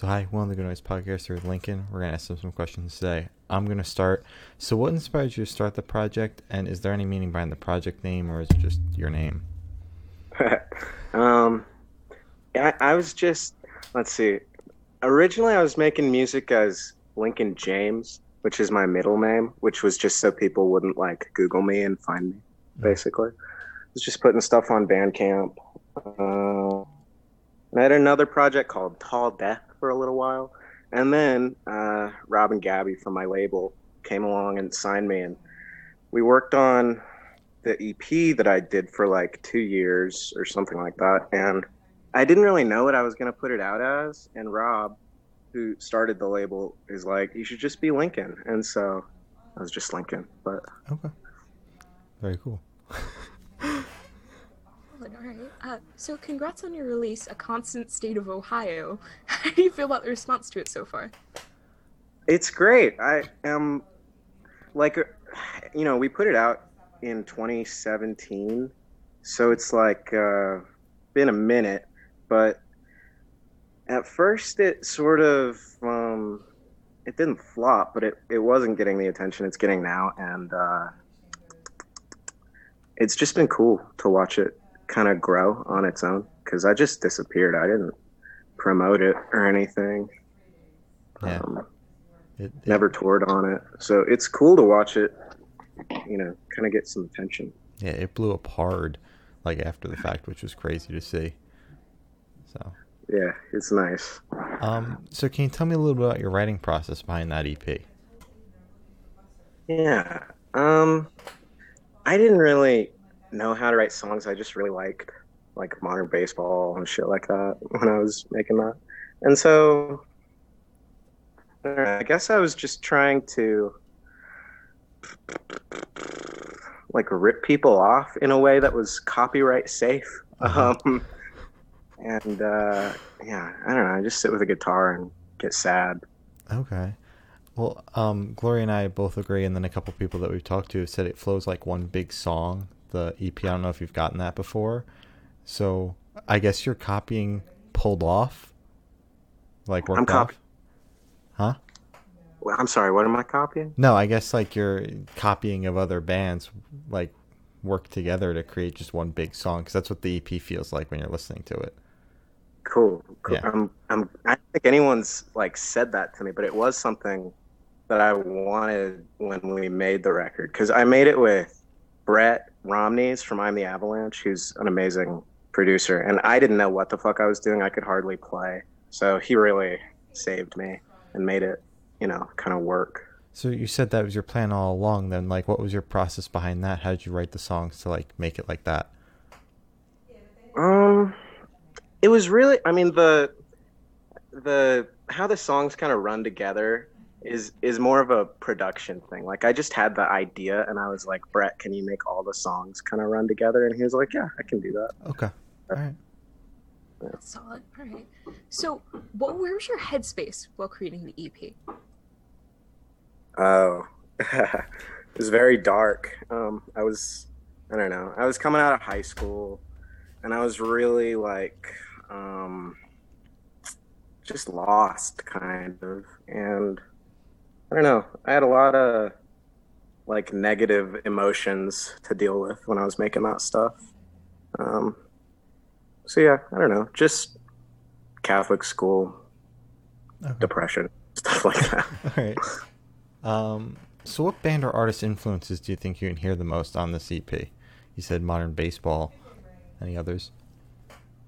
So hi, welcome to the Good Noise podcaster with Lincoln. We're gonna ask them some questions today. I'm gonna start. So, what inspired you to start the project, and is there any meaning behind the project name, or is it just your name? um, I, I was just let's see. Originally, I was making music as Lincoln James, which is my middle name, which was just so people wouldn't like Google me and find me. Basically, I was just putting stuff on Bandcamp. Uh, I had another project called Tall Death for a little while, and then uh, Rob and Gabby from my label came along and signed me, and we worked on the EP that I did for like two years or something like that, and I didn't really know what I was going to put it out as, and Rob, who started the label, is like, "You should just be Lincoln," and so I was just Lincoln, but Okay. Very cool. All right. Uh, so, congrats on your release, A Constant State of Ohio. How do you feel about the response to it so far? It's great. I am like, uh, you know, we put it out in 2017, so it's like uh, been a minute. But at first, it sort of um, it didn't flop, but it it wasn't getting the attention it's getting now, and uh, it's just been cool to watch it kind of grow on its own. Because I just disappeared. I didn't promote it or anything. Yeah. Um, It, it- never toured on it. So it's cool to watch it, you know, kind of get some attention. Yeah, it blew up hard, like after the fact, which was crazy to see. So, Yeah, it's nice. um, so can you tell me a little bit about your writing process behind that EP? Yeah. Um I didn't really know how to write songs. I just really liked like modern baseball and shit like that when I was making that. And so I I guess I was just trying to like rip people off in a way that was copyright safe. Um and uh yeah, I don't know, I just sit with a guitar and get sad. Okay. Well, um, Gloria and I both agree, and then a couple people that we've talked to have said it flows like one big song. The EP. I don't know if you've gotten that before. So I guess you're copying pulled off, like worked I'm copy- off. Huh? Well, I'm sorry, what am I copying? No, I guess like you're copying of other bands, like work together to create just one big song. Because that's what the EP feels like when you're listening to it. Cool. cool. Yeah. I'm, I'm, I don't think anyone's like said that to me, but it was something that I wanted when we made the record because I made it with Brett Romnes from I'm the Avalanche, who's an amazing producer, and I didn't know what the fuck I was doing. I could hardly play, so he really saved me and made it, you know, kind of work. So you said that was your plan all along. Then, like, what was your process behind that? How did you write the songs to like make it like that? Um, it was really. I mean the the how the songs kind of run together is is more of a production thing. Like I just had the idea, and I was like, Brett, can you make all the songs kind of run together? And he was like, Yeah, I can do that. Okay. All right. That's solid. All right. So, what where was your headspace while creating the E EP? Oh, it was very dark. Um, I was, I don't know, I was coming out of high school, and I was really like, um, just lost, kind of, and I don't know. I had a lot of like negative emotions to deal with when I was making that stuff. Um, so yeah, I don't know, just Catholic school, Okay. depression, stuff like that. All right. Um, so what band or artist influences do you think you can hear the most on this EP? You said modern baseball. Any others?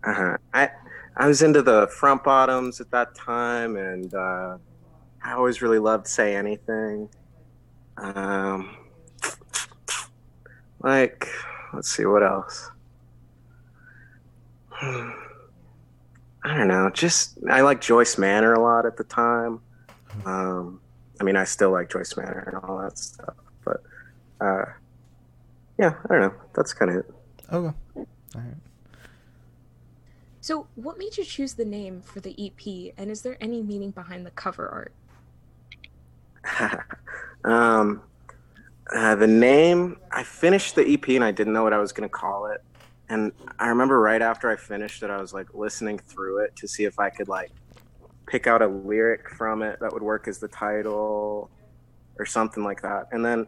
Uh-huh. I I was into the front bottoms at that time, and uh, I always really loved "Say Anything." Um, like, let's see what else. I don't know. Just I like Joyce Manor a lot at the time. Um, I mean, I still like Joyce Manor and all that stuff, but uh, yeah, I don't know. That's kind of it. Okay. All right. So, what made you choose the name for the EP, and is there any meaning behind the cover art? um, uh, the name, I finished the EP and I didn't know what I was going to call it. And I remember right after I finished it, I was like listening through it to see if I could like pick out a lyric from it that would work as the title or something like that. And then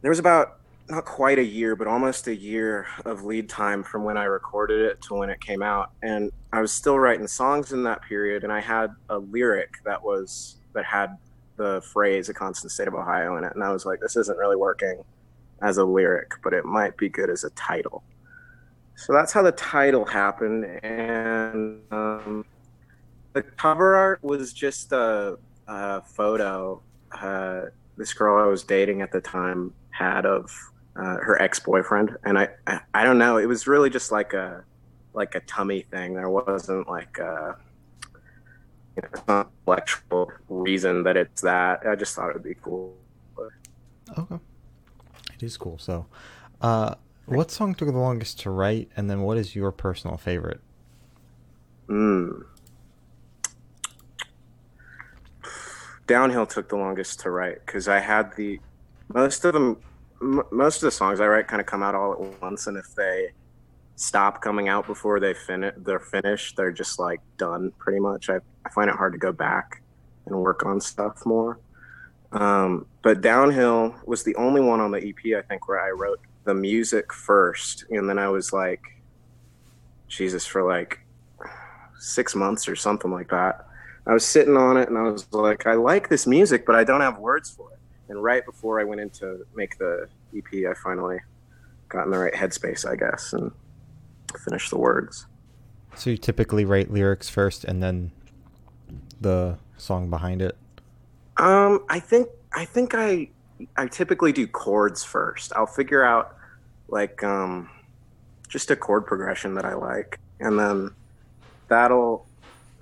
there was about not quite a year, but almost a year of lead time from when I recorded it to when it came out. And I was still writing songs in that period, and I had a lyric that was that had the phrase "a constant state of Ohio" in it, and I was like, "This isn't really working as a lyric, but it might be good as a title." So that's how the title happened, and um, the cover art was just a, a photo uh, this girl I was dating at the time had of uh, her ex boyfriend, and I, I, I don't know. It was really just like a like a tummy thing. There wasn't like a you know, intellectual reason that it's that. I just thought it would be cool. Okay, it is cool. So, uh, what song took the longest to write, and then what is your personal favorite? Hmm. Downhill took the longest to write because I had the most of them m- most of the songs I write kind of come out all at once, and if they stop coming out before they finish, they're finished. They're just like done pretty much. I, I find it hard to go back and work on stuff more. Um, but Downhill was the only one on the EP I think where I wrote the music first, and then I was like, Jesus, for like six months or something like that. I was sitting on it and I was like, I like this music, but I don't have words for it. And right before I went in to make the EP, I finally got in the right headspace, I guess, and finished the words. So you typically write lyrics first and then the song behind it. Um, I think I think I I typically do chords first. I'll figure out like um, just a chord progression that I like, and then that'll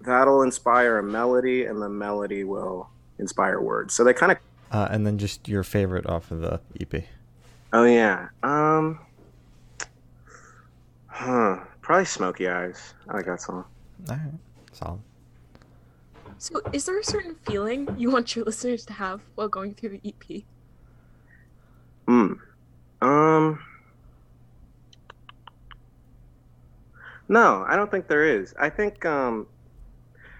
that'll inspire a melody, and the melody will inspire words. So they kind of uh, and then just your favorite off of the EP. Oh yeah. Um. Huh. Probably Smoky Eyes. I like that song. All right. Solid. So, is there a certain feeling you want your listeners to have while going through the EP? Hmm. Um. No, I don't think there is. I think, um,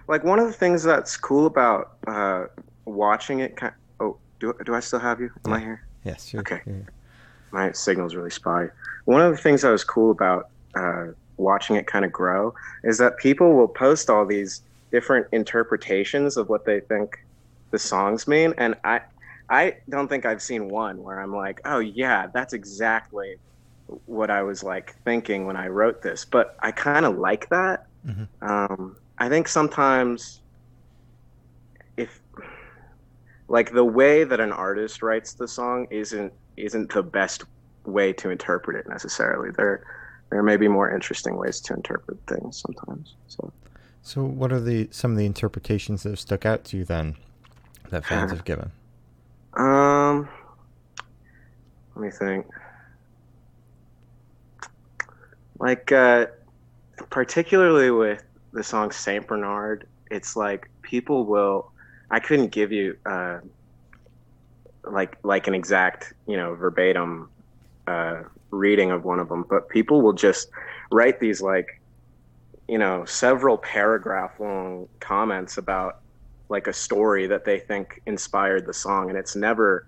like one of the things that's cool about uh, watching it, Oh, do, do I still have you? Am yeah. I here? Yes. You're, okay. You're here. My signal's really spotty. One of the things that was cool about uh, watching it kind of grow is that people will post all these different interpretations of what they think the songs mean, and I, I don't think I've seen one where I'm like, oh yeah, that's exactly what I was like thinking when I wrote this. But I kind of like that. Mm-hmm. Um, I think sometimes if like the way that an artist writes the song isn't isn't the best way to interpret it necessarily. There there may be more interesting ways to interpret things sometimes. So So what are the some of the interpretations that have stuck out to you then that fans have given? Um let me think. Like uh particularly with the song Saint Bernard, it's like people will I couldn't give you uh, like like an exact you know verbatim uh, reading of one of them, but people will just write these like you know several paragraph long comments about like a story that they think inspired the song, and it's never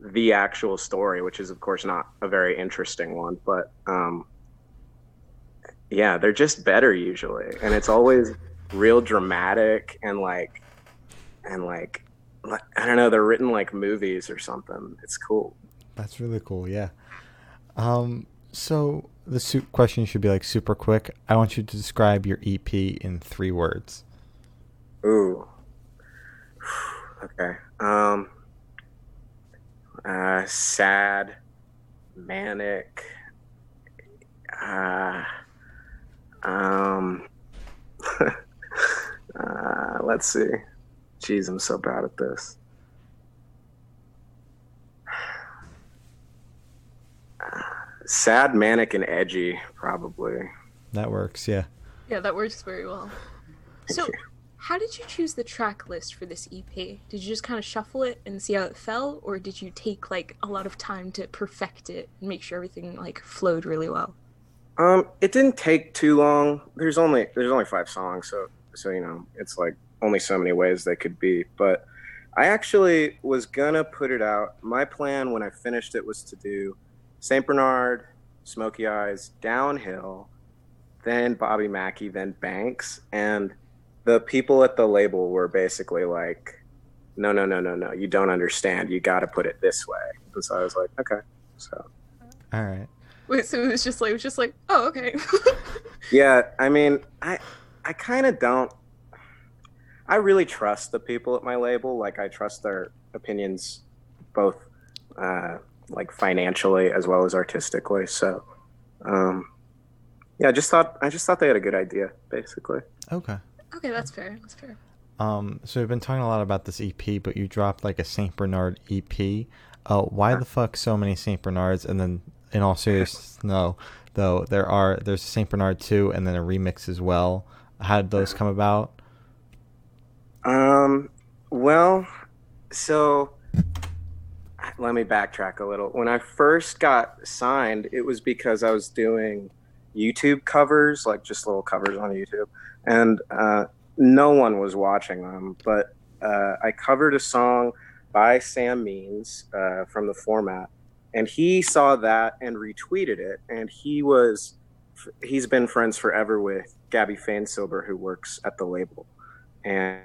the actual story, which is of course not a very interesting one, but um, yeah, they're just better usually, and it's always real dramatic and like and like I don't know, they're written like movies or something. It's cool. That's really cool. Yeah. Um. So the su- question should be like super quick. I want you to describe your EP in three words. Ooh. Okay. Um. Uh, sad, manic. Uh, um. uh, let's see. Jeez, I'm so bad at this. Sad, manic, and edgy, probably. That works, yeah. Yeah, that works very well. So, how did you choose the track list for this EP? Did you just kind of shuffle it and see how it fell, or did you take like a lot of time to perfect it and make sure everything like flowed really well? Um, it didn't take too long. There's only there's only five songs, so so you know it's like only so many ways they could be. But I actually was gonna put it out. My plan when I finished it was to do Saint Bernard, Smoky Eyes, Downhill, then Bobby Mackey, then Banks, and the people at the label were basically like, "No, no, no, no, no, you don't understand. You got to put it this way." And so I was like, "Okay." So All right. Wait, so it was just like it was just like, oh okay. yeah, I mean, I I kind of don't. I really trust the people at my label. Like I trust their opinions, both uh, like financially as well as artistically. So, um, yeah, I just thought I just thought they had a good idea, basically. Okay. okay, that's fair. That's fair. Um, so we've been talking a lot about this EP, but you dropped like a Saint Bernard EP. Uh, why the fuck so many Saint Bernards? And then, in all seriousness, no, though there are there's Saint Bernard two, and then a remix as well. How did those come about? Um, well, so let me backtrack a little. When I first got signed, it was because I was doing YouTube covers, like just little covers on YouTube, and uh, no one was watching them. But uh, I covered a song by Sam Means uh, from the format, and he saw that and retweeted it. And he was he's been friends forever with Gabby Fainsilber, who works at the label, and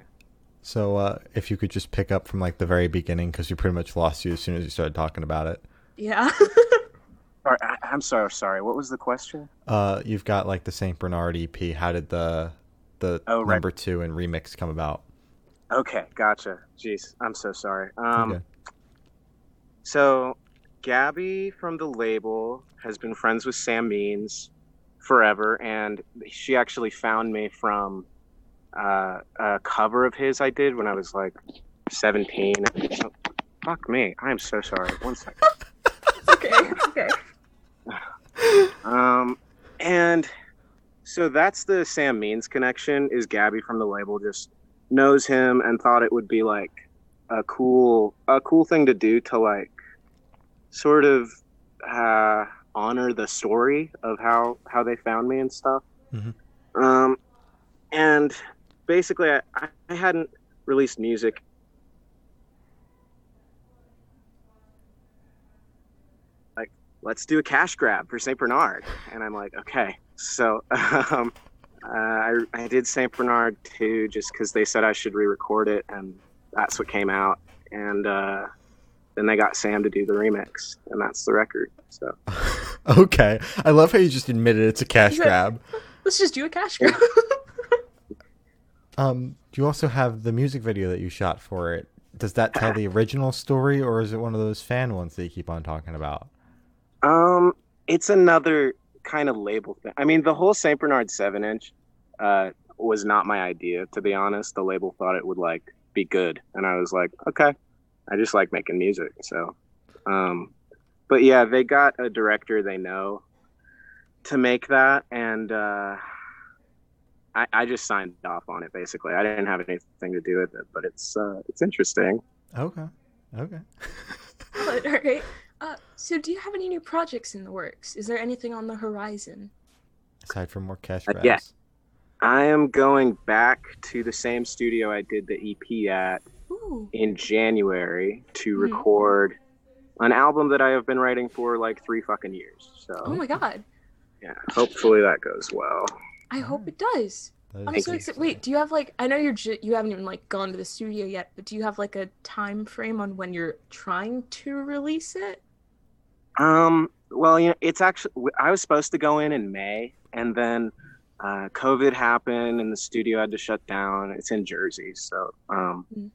So, uh, if you could just pick up from like the very beginning, because you pretty much lost you as soon as you started talking about it. Yeah. Sorry, I, I'm so sorry. What was the question? Uh, you've got like the Saint Bernard EP. How did the the Oh, right. number two and remix come about? Okay, gotcha. Jeez, I'm so sorry. Um, Okay. So, Gabby from the label has been friends with Sam Means forever, and she actually found me from uh, a cover of his I did when I was like 17. Oh, fuck me. I'm so sorry. One second. okay. Okay. Um, and so that's the Sam Means connection. Is Gabby from the label just knows him and thought it would be like a cool a cool thing to do to like sort of uh, honor the story of how how they found me and stuff. Mhm. Um, and basically, I, I hadn't released music like let's do a cash grab for St. Bernard. And I'm like, okay. So um, uh, I, I did St. Bernard two, just because they said I should re record it. And that's what came out. And uh, then they got Sam to do the remix. And that's the record. So okay, I love how you just admitted it's a cash Yeah. grab. Let's just do a cash grab. Um, do you also have the music video that you shot for it? Does that tell the original story, or is it one of those fan ones that you keep on talking about? Um, it's another kind of label thing. I mean, the whole Saint Bernard seven inch uh, was not my idea, to be honest. The label thought it would like be good, and I was like, okay, I just like making music. So, um, but yeah, they got a director they know to make that, and uh, I, I just signed off on it. Basically, I didn't have anything to do with it, but it's uh, it's interesting. Okay, okay. But, all right. Uh, so, do you have any new projects in the works? Is there anything on the horizon? Aside from more cash Uh, grabs. yeah. I am going back to the same studio I did the EP at Ooh. in January to Mhm. record an album that I have been writing for like three fucking years. So Oh my god. yeah, hopefully that goes well. I hope it does. I'm is so you. excited. Wait, do you have like? I know you're ju- you haven't even like gone to the studio yet, but do you have like a time frame on when you're trying to release it? Um, well, you know, it's actually I was supposed to go in in May, and then uh, COVID happened, and the studio had to shut down. It's in Jersey, so um, Mm.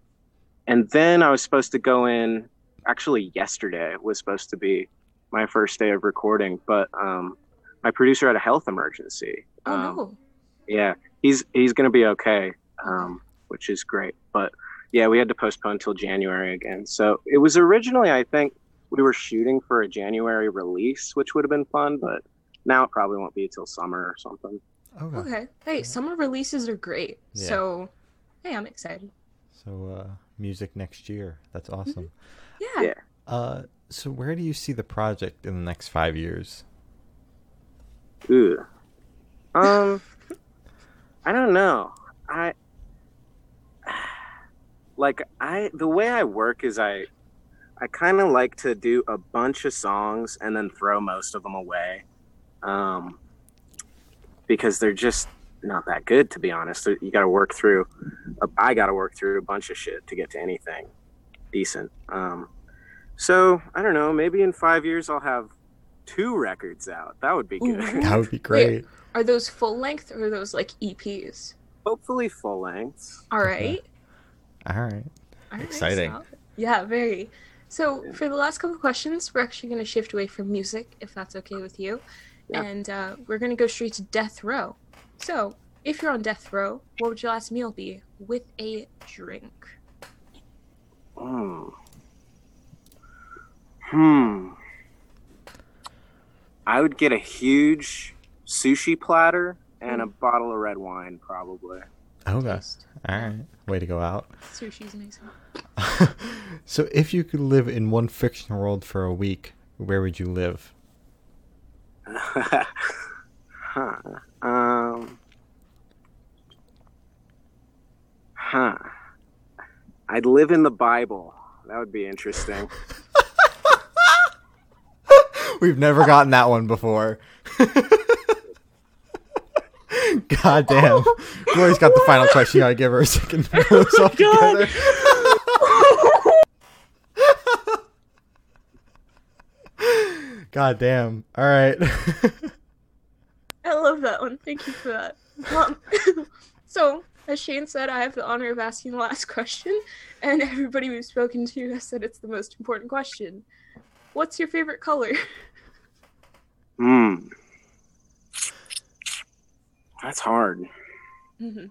and then I was supposed to go in. Actually, yesterday was supposed to be my first day of recording, but um, my producer had a health emergency. Oh Um, no. yeah, he's he's gonna be okay, um, which is great. But yeah, we had to postpone till January again. So it was originally, I think, we were shooting for a January release, which would have been fun, but now it probably won't be until summer or something. Okay. Okay. Hey, summer releases are great. Yeah. So, hey, I'm excited. So, uh, music next year. That's awesome. Yeah. Yeah. Uh, so where do you see the project in the next five years? Ooh. Um, I don't know. I like I the way I work is I I kind of like to do a bunch of songs and then throw most of them away, um, because they're just not that good to be honest. You got to work through. I got to work through a bunch of shit to get to anything decent. Um, so I don't know. Maybe in five years I'll have two records out. That would be good. Ooh. That would be great. Are those full length or are those like EPs? Hopefully full length. All Okay. All right. All right, Exciting. solid. Yeah, very. So for the last couple questions, we're actually going to shift away from music, if that's okay with you, Yeah. and uh, we're going to go straight to death row. So if you're on death row, what would your last meal be with a drink? Hmm. Hmm. I would get a huge sushi platter and a bottle of red wine, probably. Okay. Taste. All right. Way to go out. Sushi's amazing. so, if you could live in one fictional world for a week, where would you live? huh. Um. Huh. I'd live in the Bible. That would be interesting. We've never gotten that one before. God damn. Glory's got the final question. You gotta give her a second to pull herself God. together. God damn. All right. I love that one. Thank you for that. Um, so, as Shane said, I have the honor of asking the last question, and everybody we've spoken to has said it's the most important question. What's your favorite color? Hmm. That's hard. hmm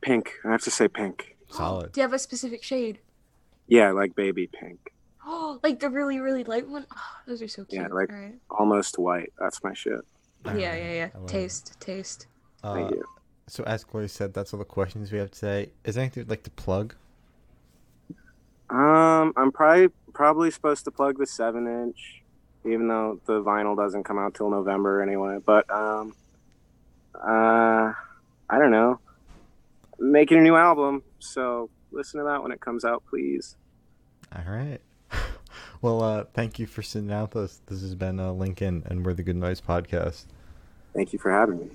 Pink. I have to say pink. Solid. Do you have a specific shade? Yeah, like baby pink. Oh, like the really, really light one? Oh, those are so cute. Yeah, like- All right. Almost white. That's my shit. All Yeah, yeah, yeah. I love it. Taste, taste. Thank Uh, you. so, as Glory said, that's all the questions we have today. Is there anything you'd like to plug? Um, I'm probably probably supposed to plug the seven inch, even though the vinyl doesn't come out till November anyway. But um, uh, I don't know. Making a new album, so listen to that when it comes out, please. All right. Well, uh, thank you for sitting out with us. This has been uh, Lincoln, and we're the Good Noise Podcast. Thank you for having me.